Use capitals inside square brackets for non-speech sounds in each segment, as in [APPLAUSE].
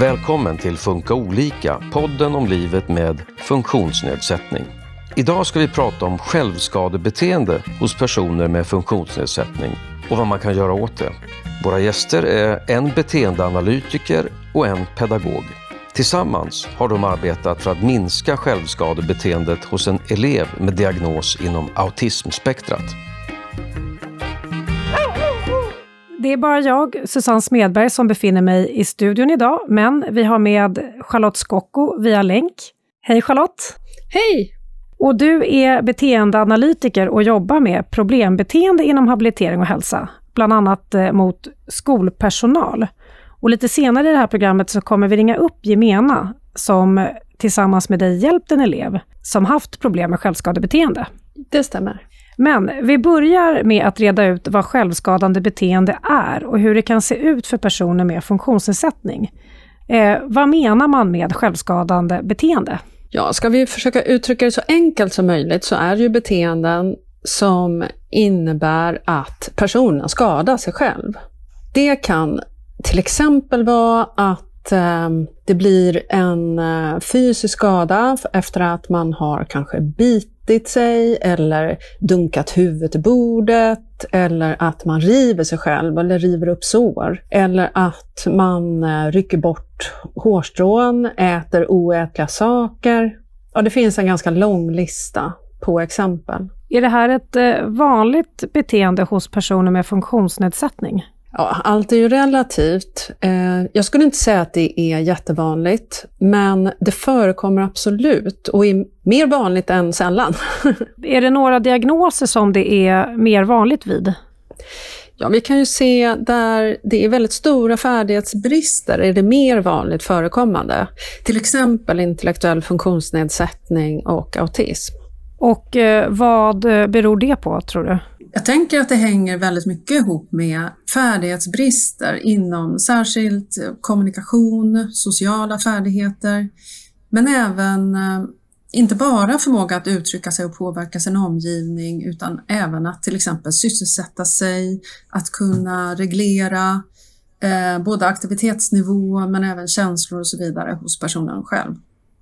Välkommen till Funka olika, podden om livet med funktionsnedsättning. Idag ska vi prata om självskadebeteende hos personer med funktionsnedsättning och vad man kan göra åt det. Våra gäster är en beteendeanalytiker och en pedagog. Tillsammans har de arbetat för att minska självskadebeteendet hos en elev med diagnos inom autismspektrat. Det är bara jag, Susanne Smedberg, som befinner mig i studion idag, men vi har med Charlotte Skocko via länk. Hej Charlotte! Hej! Och du är beteendeanalytiker och jobbar med problembeteende inom habilitering och hälsa, bland annat eh, mot skolpersonal. Och lite senare i det här programmet så kommer vi ringa upp Gemena som tillsammans med dig hjälpt en elev som haft problem med självskadebeteende. Det stämmer. Men vi börjar med att reda ut vad självskadande beteende är och hur det kan se ut för personer med funktionsnedsättning. Eh, vad menar man med självskadande beteende? Ja, ska vi försöka uttrycka det så enkelt som möjligt så är det ju beteenden som innebär att personen skadar sig själv. Det kan till exempel vara att eh, det blir en eh, fysisk skada efter att man har kanske bitit sig eller dunkat huvudet i bordet eller att man river sig själv eller river upp sår. Eller att man eh, rycker bort hårstrån, äter oätliga saker. Ja, det finns en ganska lång lista på exempel. Är det här ett eh, vanligt beteende hos personer med funktionsnedsättning? Ja, allt är ju relativt. Eh, jag skulle inte säga att det är jättevanligt, men det förekommer absolut och är mer vanligt än sällan. [LAUGHS] är det några diagnoser som det är mer vanligt vid? Ja, vi kan ju se där det är väldigt stora färdighetsbrister är det mer vanligt förekommande. Till exempel intellektuell funktionsnedsättning och autism. Och eh, vad beror det på, tror du? Jag tänker att det hänger väldigt mycket ihop med färdighetsbrister inom särskilt eh, kommunikation, sociala färdigheter, men även eh, inte bara förmåga att uttrycka sig och påverka sin omgivning utan även att till exempel sysselsätta sig, att kunna reglera eh, både aktivitetsnivå men även känslor och så vidare hos personen själv.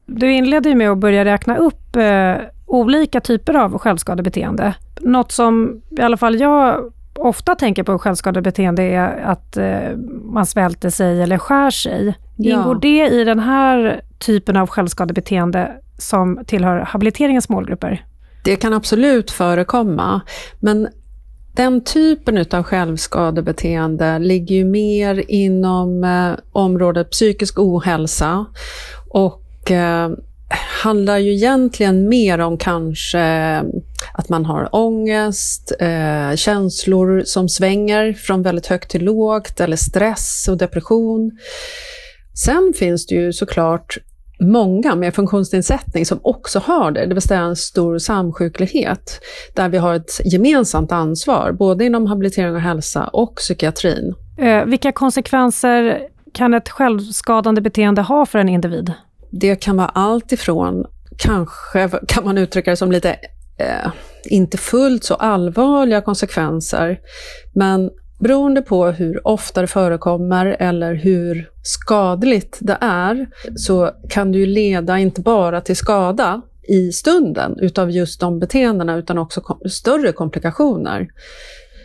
Du inledde med att börja räkna upp eh, olika typer av självskadebeteende. Något som i alla fall jag ofta tänker på självskadebeteende är att eh, man svälter sig eller skär sig. Ja. Ingår det i den här typen av självskadebeteende som tillhör habiliteringens målgrupper? Det kan absolut förekomma, men den typen av självskadebeteende ligger ju mer inom eh, området psykisk ohälsa och eh, handlar ju egentligen mer om kanske att man har ångest, eh, känslor som svänger från väldigt högt till lågt eller stress och depression. Sen finns det ju såklart många med funktionsnedsättning som också har det, det vill säga en stor samsjuklighet, där vi har ett gemensamt ansvar, både inom habilitering och hälsa och psykiatrin. Eh, vilka konsekvenser kan ett självskadande beteende ha för en individ? Det kan vara allt ifrån, kanske kan man uttrycka det som lite eh, inte fullt så allvarliga konsekvenser, men beroende på hur ofta det förekommer eller hur skadligt det är, så kan det ju leda inte bara till skada i stunden utav just de beteendena, utan också kom större komplikationer.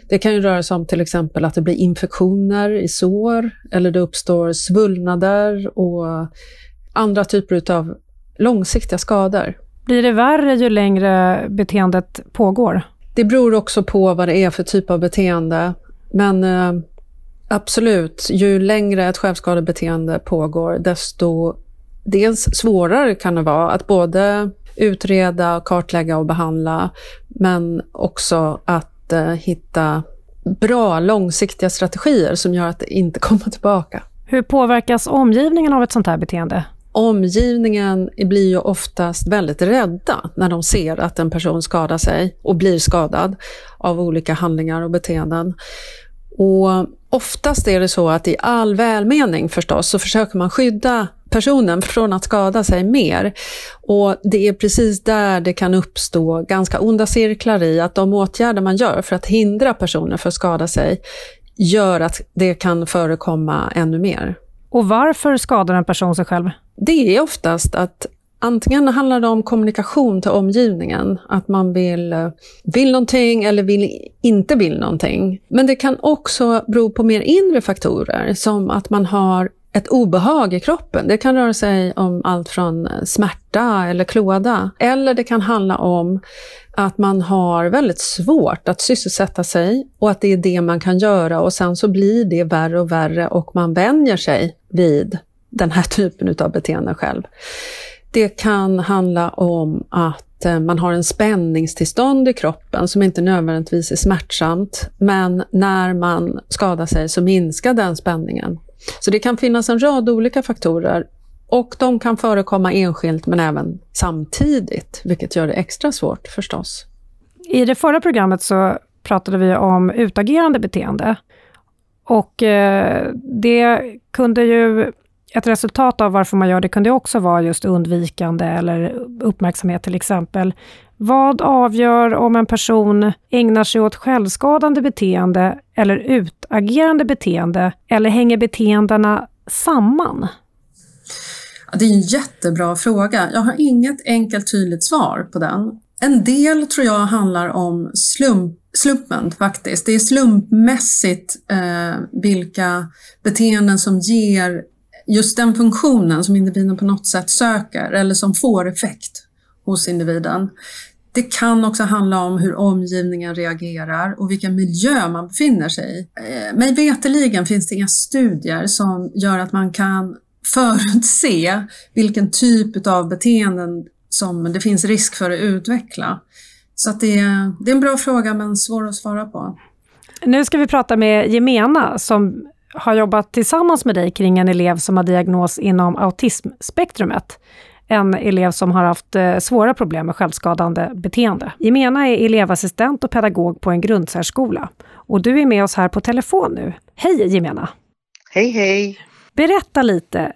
Det kan ju röra sig om till exempel att det blir infektioner i sår, eller det uppstår svullnader och andra typer av långsiktiga skador. Blir det värre ju längre beteendet pågår? Det beror också på vad det är för typ av beteende. Men eh, absolut, ju längre ett självskadebeteende pågår, desto dels svårare kan det vara att både utreda, kartlägga och behandla, men också att eh, hitta bra långsiktiga strategier som gör att det inte [LAUGHS] kommer tillbaka. Hur påverkas omgivningen av ett sånt här beteende? Omgivningen blir ju oftast väldigt rädda när de ser att en person skadar sig och blir skadad av olika handlingar och beteenden. Och oftast är det så att i all välmening förstås så försöker man skydda personen från att skada sig mer. Och det är precis där det kan uppstå ganska onda cirklar i att de åtgärder man gör för att hindra personen från att skada sig gör att det kan förekomma ännu mer. Och varför skadar en person sig själv? Det är oftast att Antingen handlar det om kommunikation till omgivningen, att man vill, eh, vill någonting eller vill, inte vill någonting. Men det kan också bero på mer inre faktorer, som att man har ett obehag i kroppen. Det kan röra sig om allt från eh, smärta eller klåda. Eller det kan handla om att man har väldigt svårt att sysselsätta sig och att det är det man kan göra och sen så blir det värre och värre och man vänjer sig vid den här [LAUGHS] typen av beteende själv. Det kan handla om att eh, man har en spänningstillstånd i kroppen som inte nödvändigtvis är smärtsamt, men när man skadar sig så minskar den spänningen. Så det kan finnas en rad olika faktorer och de kan förekomma enskilt men även samtidigt, vilket gör det extra svårt förstås. I det förra programmet så pratade vi om utagerande beteende. Och eh, det kunde ju ett resultat av varför man gör det kunde också vara just undvikande eller uppmärksamhet till exempel. Vad avgör om en person ägnar sig åt självskadande beteende eller utagerande beteende eller hänger beteendena samman? Det är en jättebra fråga. Jag har inget enkelt tydligt svar på den. En del tror jag handlar om slump, slumpen faktiskt. Det är slumpmässigt eh, vilka beteenden som ger just den funktionen som individen på något sätt söker eller som får effekt hos individen. Det kan också handla om hur omgivningen reagerar och vilken miljö man befinner sig i. Eh, mig veterligen finns det inga studier som gör att man kan [LAUGHS] förutse vilken typ av beteenden som det finns risk för att utveckla. Så att det, är, det är en bra fråga men svår att svara på. Nu ska vi prata med Gemena som har jobbat tillsammans med dig kring en elev som har diagnos inom autismspektrumet. En elev som har haft eh, svåra problem med självskadande beteende. Gemena är elevassistent och pedagog på en grundsärskola. Och du är med oss här på telefon nu. Hej Gemena! Hej hej! Berätta lite,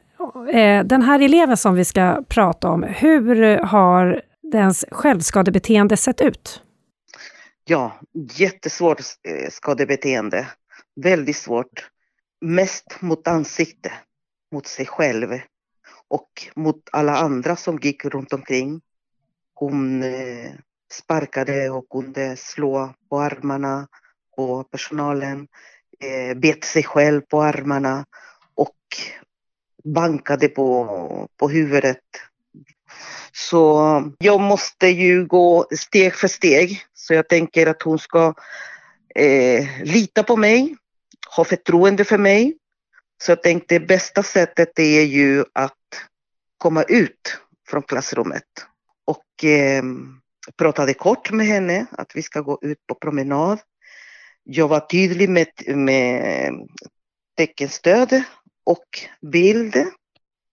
eh, den här eleven som vi ska prata om, hur har dens självskadebeteende sett ut? Ja, jättesvårt eh, skadebeteende. Väldigt svårt mest mot ansikte, mot sig själv och mot alla andra som gick runt omkring. Hon eh, sparkade och kunde eh, slå på armarna på personalen, eh, bet sig själv på armarna och bankade på, på huvudet. Så jag måste ju gå steg för steg. Så jag tänker att hon ska eh, lita på mig ha förtroende för mig. Så jag tänkte bästa sättet är ju att komma ut från klassrummet. Och eh, pratade kort med henne att vi ska gå ut på promenad. Jag var tydlig med, med teckenstöd och bild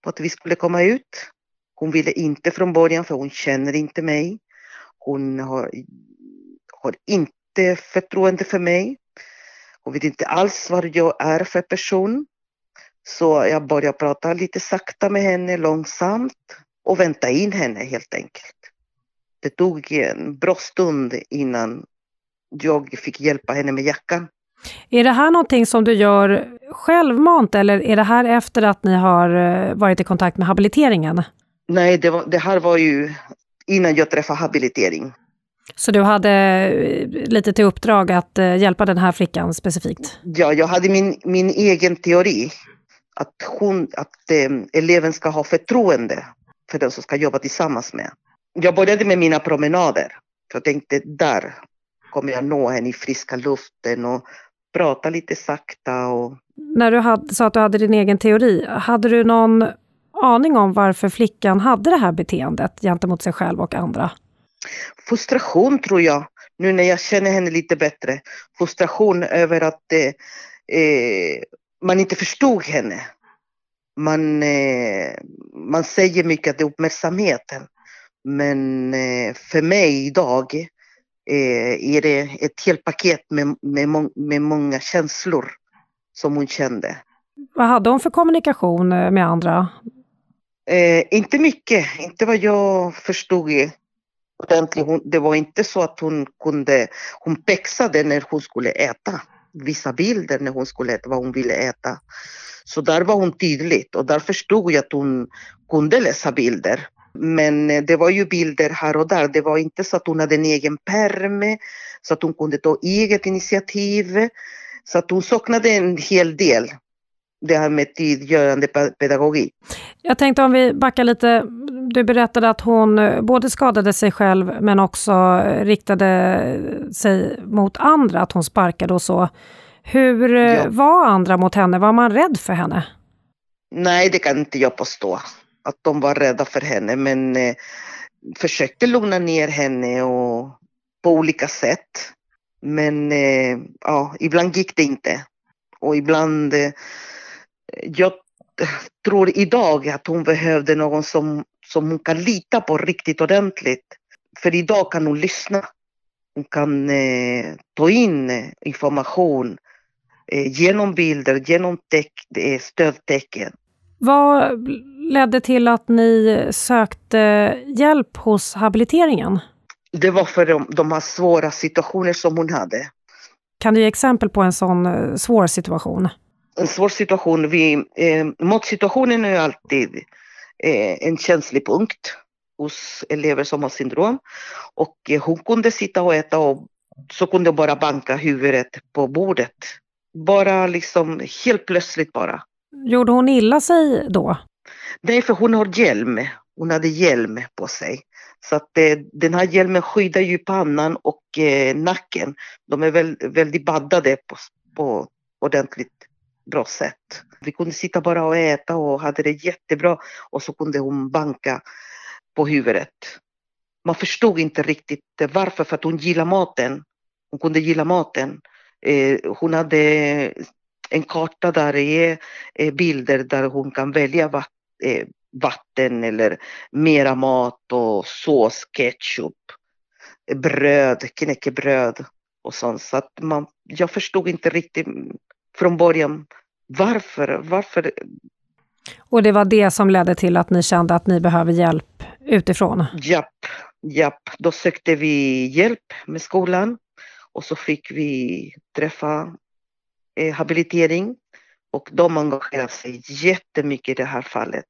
på att vi skulle komma ut. Hon ville inte från början för hon känner inte mig. Hon har, har inte förtroende för mig. Hon vet inte alls vad jag är för person. Så jag började prata lite sakta med henne, långsamt och vänta in henne helt enkelt. Det tog en bra stund innan jag fick hjälpa henne med jackan. Är det här någonting som du gör självmant eller är det här efter att ni har eh, varit i kontakt med habiliteringen? Nej, det, var, det här var ju innan jag träffade habilitering. Så du hade eh, lite till uppdrag att eh, hjälpa den här flickan specifikt? Ja, jag hade min, min egen teori. Att, hon, att eh, eleven ska ha förtroende för den som ska jobba tillsammans med. Jag började med mina promenader. Jag tänkte där kommer jag nå henne i friska luften och prata lite sakta. Och... När du hade, sa att du hade din egen teori, hade du någon aning om varför flickan hade det här beteendet gentemot sig själv och andra? Frustration tror jag, nu när jag känner henne lite bättre. Frustration över att eh, eh, man inte förstod henne. Man, eh, man säger mycket att det är uppmärksamheten. Men eh, för mig idag eh, är det ett helt paket med, med, må med många känslor som hon kände. Vad hade hon för kommunikation eh, med andra? Eh, inte mycket, inte vad jag förstod ordentlig. Hon, det var inte så att hon kunde, hon pexade när hon skulle äta. vissa bilder när hon skulle äta vad hon ville äta. Så där var hon tydligt och där förstod jag att hon kunde läsa bilder. Men eh, det var ju bilder här och där. Det var inte så att hon hade en egen perm, så att hon kunde ta eget initiativ. Så att hon saknade en hel del det här med tidgörande pedagogik. Jag tänkte om vi backar lite. Du berättade att hon eh, både skadade sig själv men också eh, riktade sig mot andra, att hon sparkade och så. Hur eh, ja. var andra mot henne? Var man rädd för henne? Nej, det kan inte jag påstå. Att de var rädda för henne, men eh, försökte lugna ner henne och på olika sätt. Men eh, ja, ibland gick det inte. Och ibland eh, jag tror idag att hon behövde någon som, som hon kan lita på riktigt ordentligt. För idag kan hon lyssna. Hon kan eh, ta in information eh, genom bilder, genom eh, stödtecken. Vad ledde till att ni sökte hjälp hos habiliteringen? Det var för de, de här svåra situationer som hon hade. Kan du ge exempel på en sån eh, svår situation? en svår situation. Vi, eh, matsituationen är alltid eh, en känslig punkt hos elever som har syndrom. Och eh, hon kunde sitta och äta och så kunde hon bara banka huvudet på bordet. Bara liksom helt plötsligt bara. Gjorde hon illa sig då? Nej, för hon har hjälm. Hon hade hjälm på sig. Så att eh, den här hjälmen skyddar ju pannan och eh, nacken. De är väl, väldigt baddade på, på ordentligt bra sätt. Vi kunde sitta bara och äta och hade det jättebra och så kunde hon banka på huvudet. Man förstod inte riktigt varför, för att hon gillade maten. Hon kunde gilla maten. Eh, hon hade en karta där det eh, är bilder där hon kan välja eh, vatten eller mera mat och sås, ketchup, bröd, knäckebröd och sånt. Så att man, jag förstod inte riktigt från början. Varför? Varför? Och det var det som ledde till att ni kände att ni behöver hjälp utifrån? Japp, japp. Då sökte vi hjälp med skolan och så fick vi träffa eh, habilitering och de engagerade sig jättemycket i det här fallet.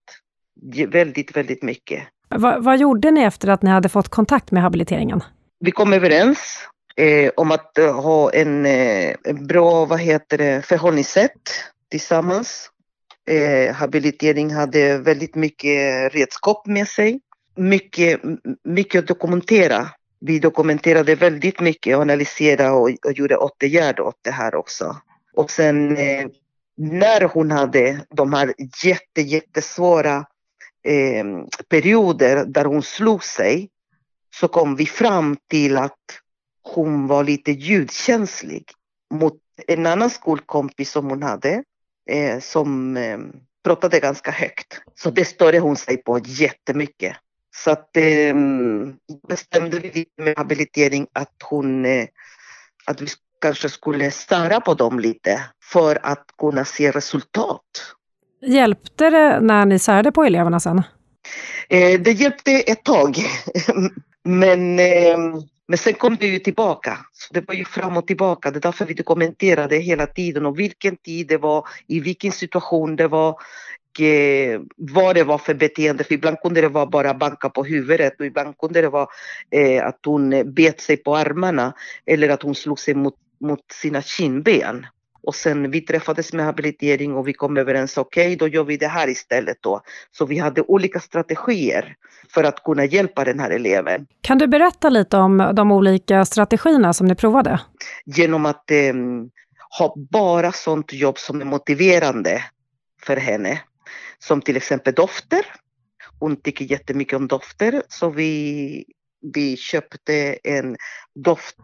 Väldigt, väldigt mycket. Va, vad gjorde ni efter att ni hade fått kontakt med habiliteringen? Vi kom överens eh, om att eh, ha en, eh, bra vad heter det, förhållningssätt tillsammans. Eh, habilitering hade väldigt mycket redskap med sig. Mycket, mycket att dokumentera. Vi dokumenterade väldigt mycket och analyserade och, och gjorde åtgärder åt det här också. Och sen eh, när hon hade de här jätte, jättesvåra eh, perioder där hon slog sig så kom vi fram till att hon var lite ljudkänslig mot en annan skolkompis som hon hade eh, som eh, pratade ganska högt. Så det störde hon sig på jättemycket. Så att eh, bestämde vi med habilitering att hon eh, att vi kanske skulle störa på dem lite för att kunna se resultat. Hjälpte det när ni särade på eleverna sen? Eh, det hjälpte ett tag. [LAUGHS] Men eh, men sen kom det ju tillbaka. Så det var ju fram och tillbaka. Det är därför vi dokumenterade hela tiden och vilken tid det var, i vilken situation det var, eh, vad det var för beteende. För ibland kunde det vara bara banka på huvudet och ibland kunde det vara eh, att hon eh, bet sig på armarna eller att hon slog sig mot, mot sina kindben. Och sen vi träffades med habilitering och vi kom överens, okej okay, då gör vi det här istället då. Så vi hade olika strategier för att kunna hjälpa den här eleven. Kan du berätta lite om de olika strategierna som ni provade? Genom att eh, ha bara sånt jobb som är motiverande för henne. Som till exempel dofter. Hon tycker jättemycket om dofter så vi vi köpte en doft,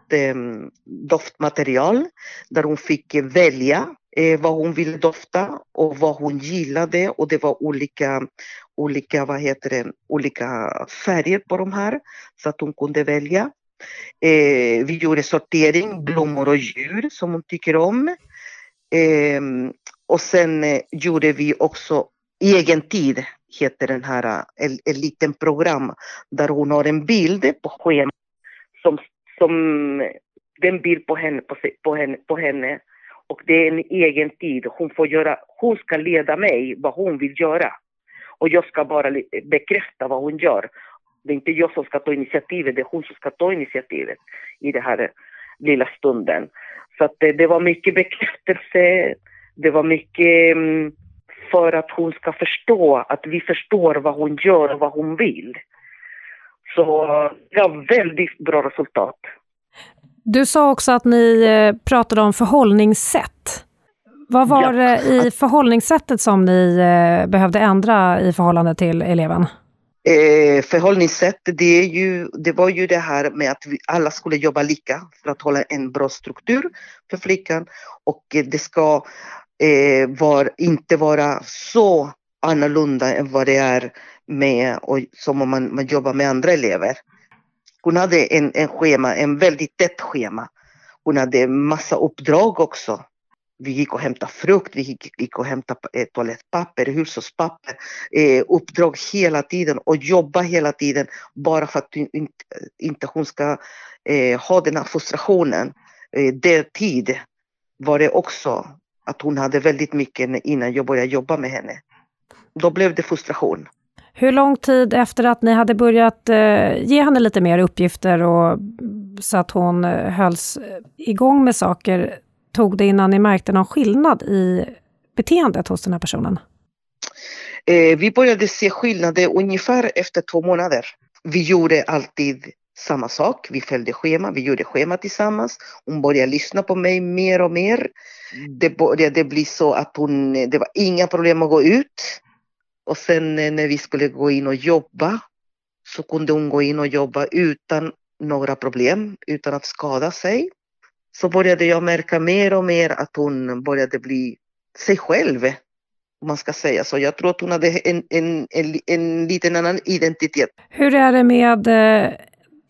doftmaterial där hon fick välja eh, vad hon ville dofta och vad hon gillade och det var olika, olika, vad heter det, olika färger på de här så att hon kunde välja. Eh, vi gjorde sortering, blommor och djur som hon tycker om. Eh, och sen eh, gjorde vi också egen tid heter den här, en, en liten program där hon har en bild på schemat som, som det är en bild på henne, på, på, henne, på henne Och det är en egen tid. Hon, får göra, hon ska leda mig vad hon vill göra. Och jag ska bara bekräfta vad hon gör. Det är inte jag som ska ta initiativet, det är hon som ska ta initiativet i den här lilla stunden. Så att det, det var mycket bekräftelse, det var mycket um, för att hon ska förstå att vi förstår vad hon gör och vad hon vill. Så det gav väldigt bra resultat. Du sa också att ni eh, pratade om förhållningssätt. Vad var ja. det i förhållningssättet som ni eh, behövde ändra i förhållande till eleven? Eh, förhållningssätt, det, är ju, det var ju det här med att vi alla skulle jobba lika för att hålla en bra struktur för flickan och det ska eh, var, inte vara så annorlunda än vad det är med, och, som om man, man jobbar med andra elever. Hon hade en, en schema, en väldigt tätt schema. Hon hade massa uppdrag också. Vi gick och hämtade frukt, vi gick, gick och hämtade eh, toalettpapper, hushållspapper, eh, uppdrag hela tiden och jobba hela tiden bara för att inte, inte hon ska eh, ha den här frustrationen. Eh, deltid var det också att hon hade väldigt mycket innan jag började jobba med henne. Då blev det frustration. Hur lång tid efter att ni hade börjat eh, ge henne lite mer uppgifter och, så att hon eh, hölls eh, igång med saker tog det innan ni märkte någon skillnad i beteendet hos den här personen? Vi började se skillnader ungefär efter två månader. Vi gjorde alltid samma sak. Vi följde schema, vi gjorde schema tillsammans. Hon började lyssna på mig mer och mer. Det började bli så att hon, det var inga problem att gå ut. Och sen eh, när vi skulle gå in och jobba så kunde hon gå in och jobba utan några problem, utan att skada sig. Så började jag märka mer och mer att hon började bli sig själv, om man ska säga så. Jag tror att hon hade en, en, en, en liten annan identitet. Hur är det med eh,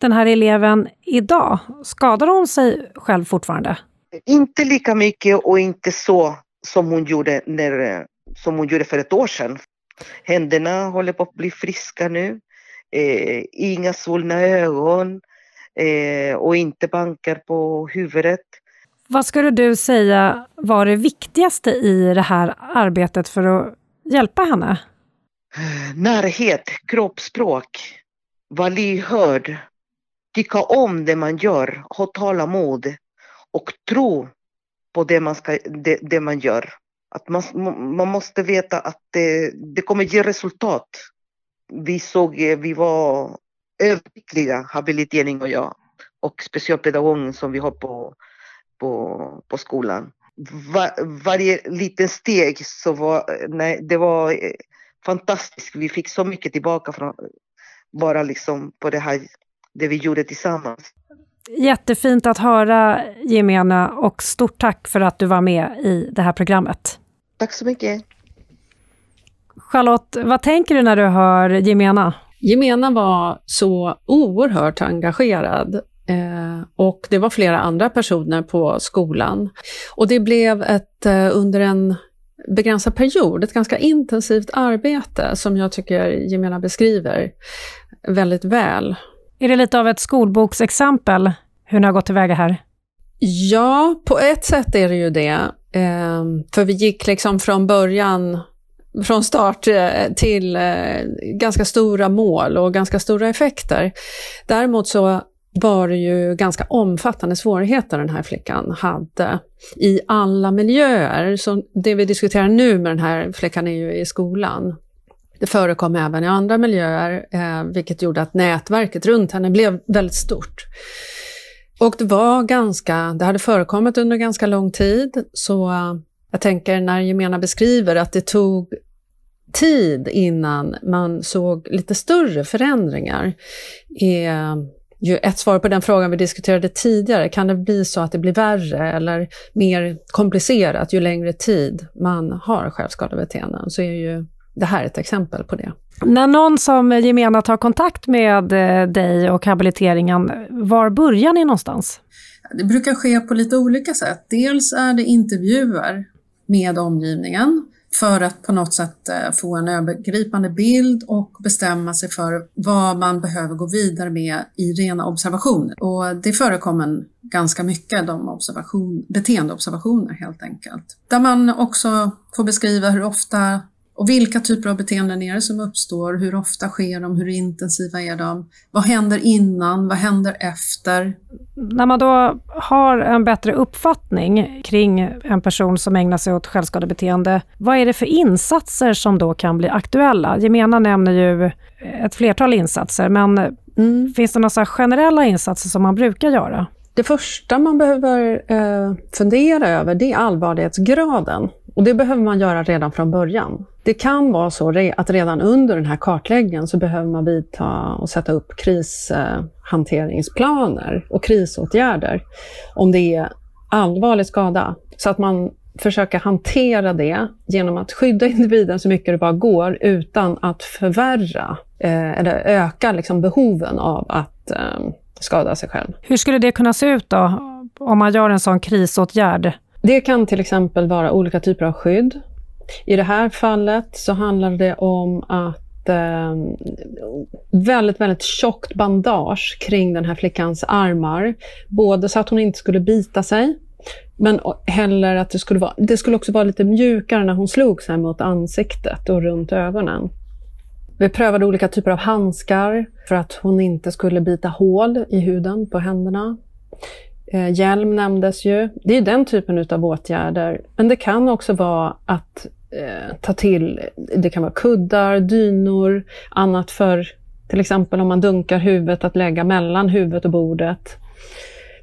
den här eleven idag? Skadar hon sig själv fortfarande? Inte lika mycket och inte så som hon gjorde, när, som hon gjorde för ett år sedan. Händerna håller på att bli friska nu. Eh, inga svullna ögon eh, och inte bankar på huvudet. Vad skulle du säga var det viktigaste i det här arbetet för att hjälpa henne? Närhet, kroppsspråk, var lyhörd, tycka om det man gör, ha tålamod och tro på det man, ska, det, det man gör. Att man, man måste veta att det, det kommer ge resultat. Vi såg, eh, vi var överlyckliga, habilitering och jag, och specialpedagogen som vi har på, på, på skolan. Var, varje liten steg så var, nej, det var eh, fantastiskt. Vi fick så mycket tillbaka från, bara liksom på det här det vi gjorde tillsammans. Jättefint att höra Gemena och stort tack för att du var med i det här programmet. Tack så mycket. Charlotte, vad tänker du när du hör Gemena? Gemena var så oerhört engagerad eh, och det var flera andra personer på skolan. Och det blev ett, eh, under en begränsad period, ett ganska intensivt arbete som jag tycker Gemena beskriver väldigt väl. Är det lite av ett skolboksexempel hur ni har gått tillväga här? Ja, på ett sätt är det ju det. Ehm, för vi gick liksom från början, från start eh, till eh, ganska stora mål och ganska stora effekter. Däremot så var det ju ganska omfattande svårigheter den här flickan hade i alla miljöer. Så det vi diskuterar nu med den här flickan är ju i skolan. Det förekom även i andra miljöer, eh, vilket gjorde att nätverket runt henne blev väldigt stort. Och det var ganska, det hade förekommit under ganska lång tid, så eh, jag tänker när Gemena beskriver att det tog tid innan man såg lite större förändringar är eh, ju ett svar på den frågan vi diskuterade tidigare. Kan det bli så att det blir värre eller mer komplicerat ju längre tid man har självskadebeteenden? Så är ju det här är ett exempel på det. När någon som gemena tar kontakt med eh, dig och habiliteringen, var börjar ni någonstans? Det brukar ske på lite olika sätt. Dels är det intervjuer med omgivningen för att på något sätt eh, få en övergripande bild och bestämma sig för vad man behöver gå vidare med i rena observationer. Och det förekommer ganska mycket, de observation, beteendeobservationer helt enkelt. Där man också får beskriva hur ofta och vilka typer av beteenden är det som uppstår? Hur ofta sker de? Hur intensiva är de? Vad händer innan? Vad händer efter? När man då har en bättre uppfattning kring en person som ägnar sig åt självskadebeteende, vad är det för insatser som då kan bli aktuella? Gemena nämner ju ett flertal insatser, men mm. finns det några generella insatser som man brukar göra? Det första man behöver eh, fundera över det är allvarlighetsgraden. Och det behöver man göra redan från början. Det kan vara så att redan under den här kartläggningen så behöver man vidta och sätta upp krishanteringsplaner och krisåtgärder om det är allvarlig skada. Så att man försöker hantera det genom att skydda individen så mycket det bara går utan att förvärra eh, eller öka liksom behoven av att eh, skada sig själv. Hur skulle det kunna se ut då, om man gör en sån krisåtgärd? Det kan till exempel vara olika typer av skydd. I det här fallet så handlar det om att eh, väldigt, väldigt tjockt bandage kring den här flickans armar. Både så att hon inte skulle bita sig, men heller att det skulle vara, det skulle också vara lite mjukare när hon slog sig mot ansiktet och runt ögonen. Vi prövade olika typer av handskar för att hon inte skulle bita hål i huden på händerna. Eh, hjälm nämndes ju. Det är den typen av åtgärder. Men det kan också vara att eh, ta till, det kan vara kuddar, dynor, annat för till exempel om man dunkar huvudet, att lägga mellan huvudet och bordet.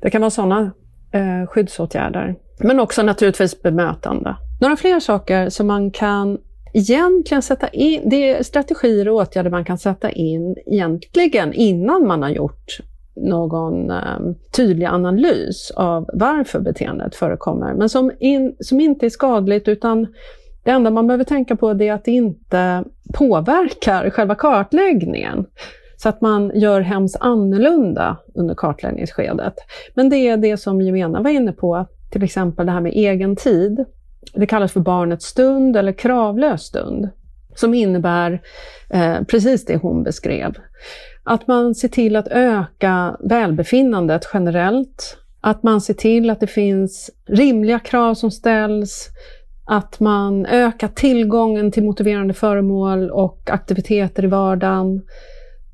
Det kan vara sådana eh, skyddsåtgärder. Men också naturligtvis bemötande. Några fler saker som man kan egentligen sätta in, det är strategier och åtgärder man kan sätta in egentligen innan man har gjort någon um, tydlig analys av varför beteendet förekommer, men som, in, som inte är skadligt utan det enda man behöver tänka på är att det inte påverkar själva kartläggningen. Så att man gör hemskt annorlunda under kartläggningsskedet. Men det är det som Jemena var inne på, till exempel det här med egen tid. Det kallas för barnets stund eller kravlös stund, som innebär eh, precis det hon beskrev. Att man ser till att öka välbefinnandet generellt. Att man ser till att det finns rimliga krav som ställs. Att man ökar tillgången till motiverande föremål och aktiviteter i vardagen.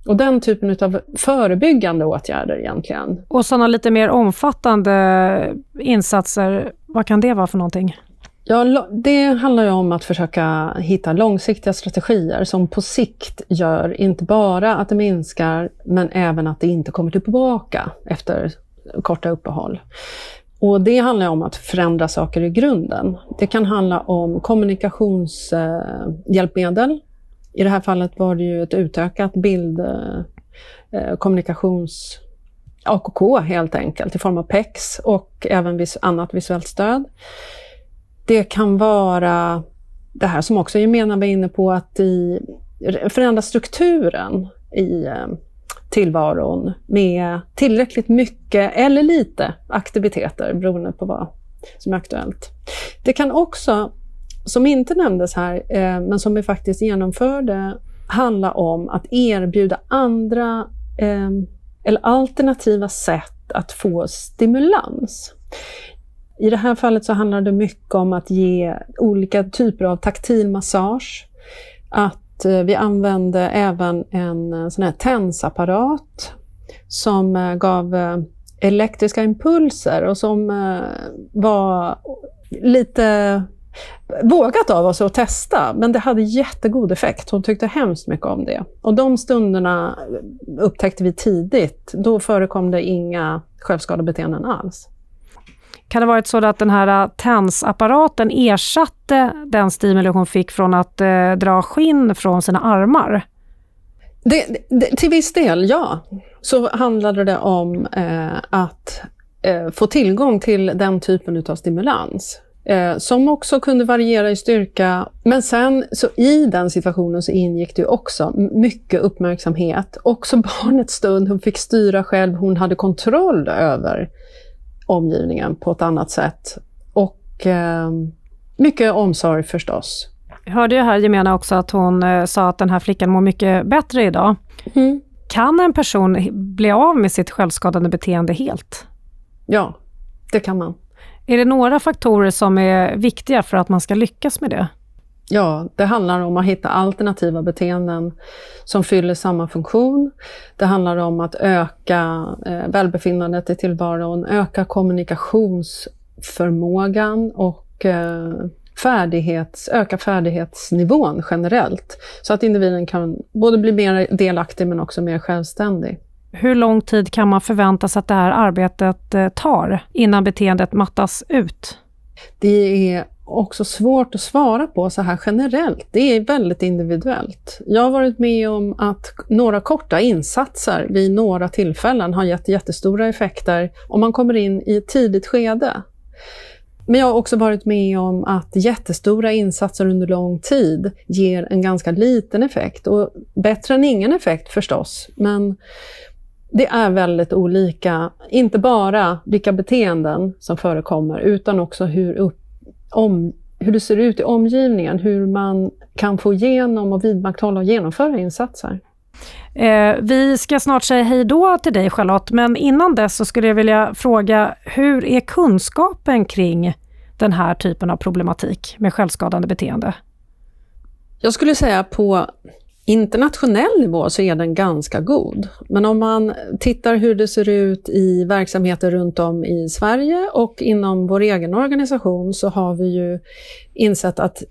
Och den typen av förebyggande åtgärder egentligen. Och sådana lite mer omfattande insatser, vad kan det vara för någonting? Ja, det handlar ju om att försöka hitta långsiktiga strategier som på sikt gör inte bara att det minskar, men även att det inte kommer tillbaka efter korta uppehåll. Och det handlar om att förändra saker i grunden. Det kan handla om kommunikationshjälpmedel. Eh, I det här fallet var det ju ett utökat bildkommunikations eh, eh, kommunikations... AKK helt enkelt, i form av PEX och även annat visuellt stöd. Det kan vara det här som också Jemena var inne på, att i, förändra strukturen i eh, tillvaron med tillräckligt mycket eller lite aktiviteter beroende på vad som är aktuellt. Det kan också, som inte nämndes här, eh, men som vi faktiskt genomförde, handla om att erbjuda andra eh, eller alternativa sätt att få stimulans. I det här fallet så handlar det mycket om att ge olika typer av taktil massage. Att eh, vi använde även en eh, sån här tensapparat som eh, gav elektriska impulser och som var lite vågat av oss att testa, men det hade jättegod effekt. Hon tyckte hemskt mycket om det. Och de stunderna upptäckte vi tidigt. Då förekom det inga självskadebeteenden alls. Kan det varit så att den här äh, tensapparaten ersatte den stimuli hon fick från att eh, dra skinn från sina armar? Det, det, till viss del, ja. Så handlade det om eh, att eh, få tillgång till den typen av stimulans. Eh, som också kunde variera i styrka. Men sen så i den situationen så ingick det också mycket uppmärksamhet. Också barnets stund, hon fick styra själv, hon hade kontroll över omgivningen på ett annat sätt. Och eh, mycket omsorg förstås. Jag hörde ju här Jemena också att hon eh, sa att den här flickan mår mycket bättre idag. Mm. Kan en person bli av med sitt självskadande beteende helt? Ja, det kan man. Är det några faktorer som är viktiga för att man ska lyckas med det? Ja, det handlar om att hitta alternativa beteenden som fyller samma funktion. Det handlar om att öka eh, välbefinnandet i tillvaron, öka kommunikationsförmågan och eh, färdighets, öka färdighetsnivån generellt. Så att individen kan både bli mer delaktig men också mer självständig. Hur lång tid kan man förvänta sig att det här arbetet eh, tar innan beteendet mattas ut? Det är också svårt att svara på så här generellt. Det är väldigt individuellt. Jag har varit med om att några korta insatser vid några tillfällen har gett jättestora effekter om man kommer in i ett tidigt skede. Men jag har också varit med om att jättestora insatser under lång tid ger en ganska liten effekt. Och bättre än ingen effekt förstås, men det är väldigt olika. Inte bara vilka beteenden som förekommer, utan också hur, upp, om, hur det ser ut i omgivningen, hur man kan få igenom och vidmakthålla och genomföra insatser. Eh, vi ska snart säga hej då till dig Charlotte, men innan dess så skulle jag vilja fråga, hur är kunskapen kring den här typen av problematik med självskadande beteende? Jag skulle säga på internationell nivå så är den ganska god. Men om man tittar hur det ser ut i verksamheter runt om i Sverige och inom vår egen organisation så har vi ju insett att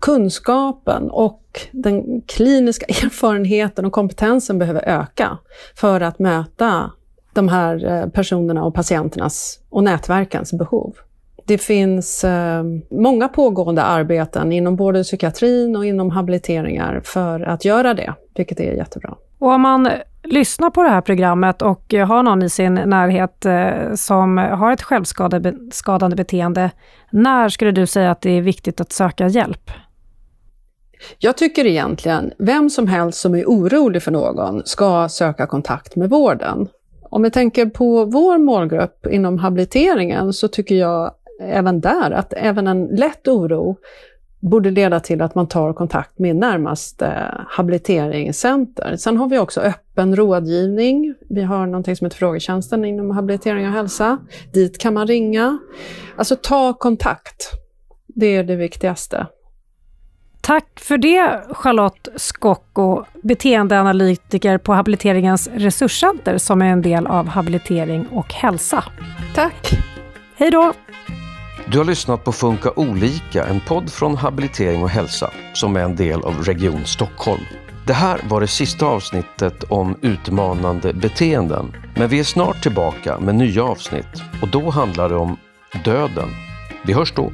kunskapen och den kliniska [LAUGHS] erfarenheten och kompetensen behöver öka för att möta de här eh, personerna och patienternas och nätverkens behov. Det finns eh, många pågående arbeten inom både psykiatrin och inom habiliteringar för att göra det, vilket är jättebra. Och om man lyssnar på det här programmet och har någon i sin närhet eh, som har ett självskadande beteende, när skulle du säga att det är viktigt att söka hjälp? Jag tycker egentligen vem som helst som är orolig för någon ska söka kontakt med vården. Om vi tänker på vår målgrupp inom habiliteringen så tycker jag även där att även en lätt oro borde leda till att man tar kontakt med närmaste habiliteringscenter. Sen har vi också öppen rådgivning. Vi har någonting som heter Frågetjänsten inom habilitering och hälsa. Dit kan man ringa. Alltså ta kontakt. Det är det viktigaste. Tack för det Charlotte Skocko, beteendeanalytiker på Habiliteringens resurscenter som är en del av Habilitering och hälsa. Tack! Hej då! Du har lyssnat på Funka olika, en podd från Habilitering och hälsa som är en del av Region Stockholm. Det här var det sista avsnittet om utmanande beteenden. Men vi är snart tillbaka med nya avsnitt och då handlar det om döden. Vi hörs då!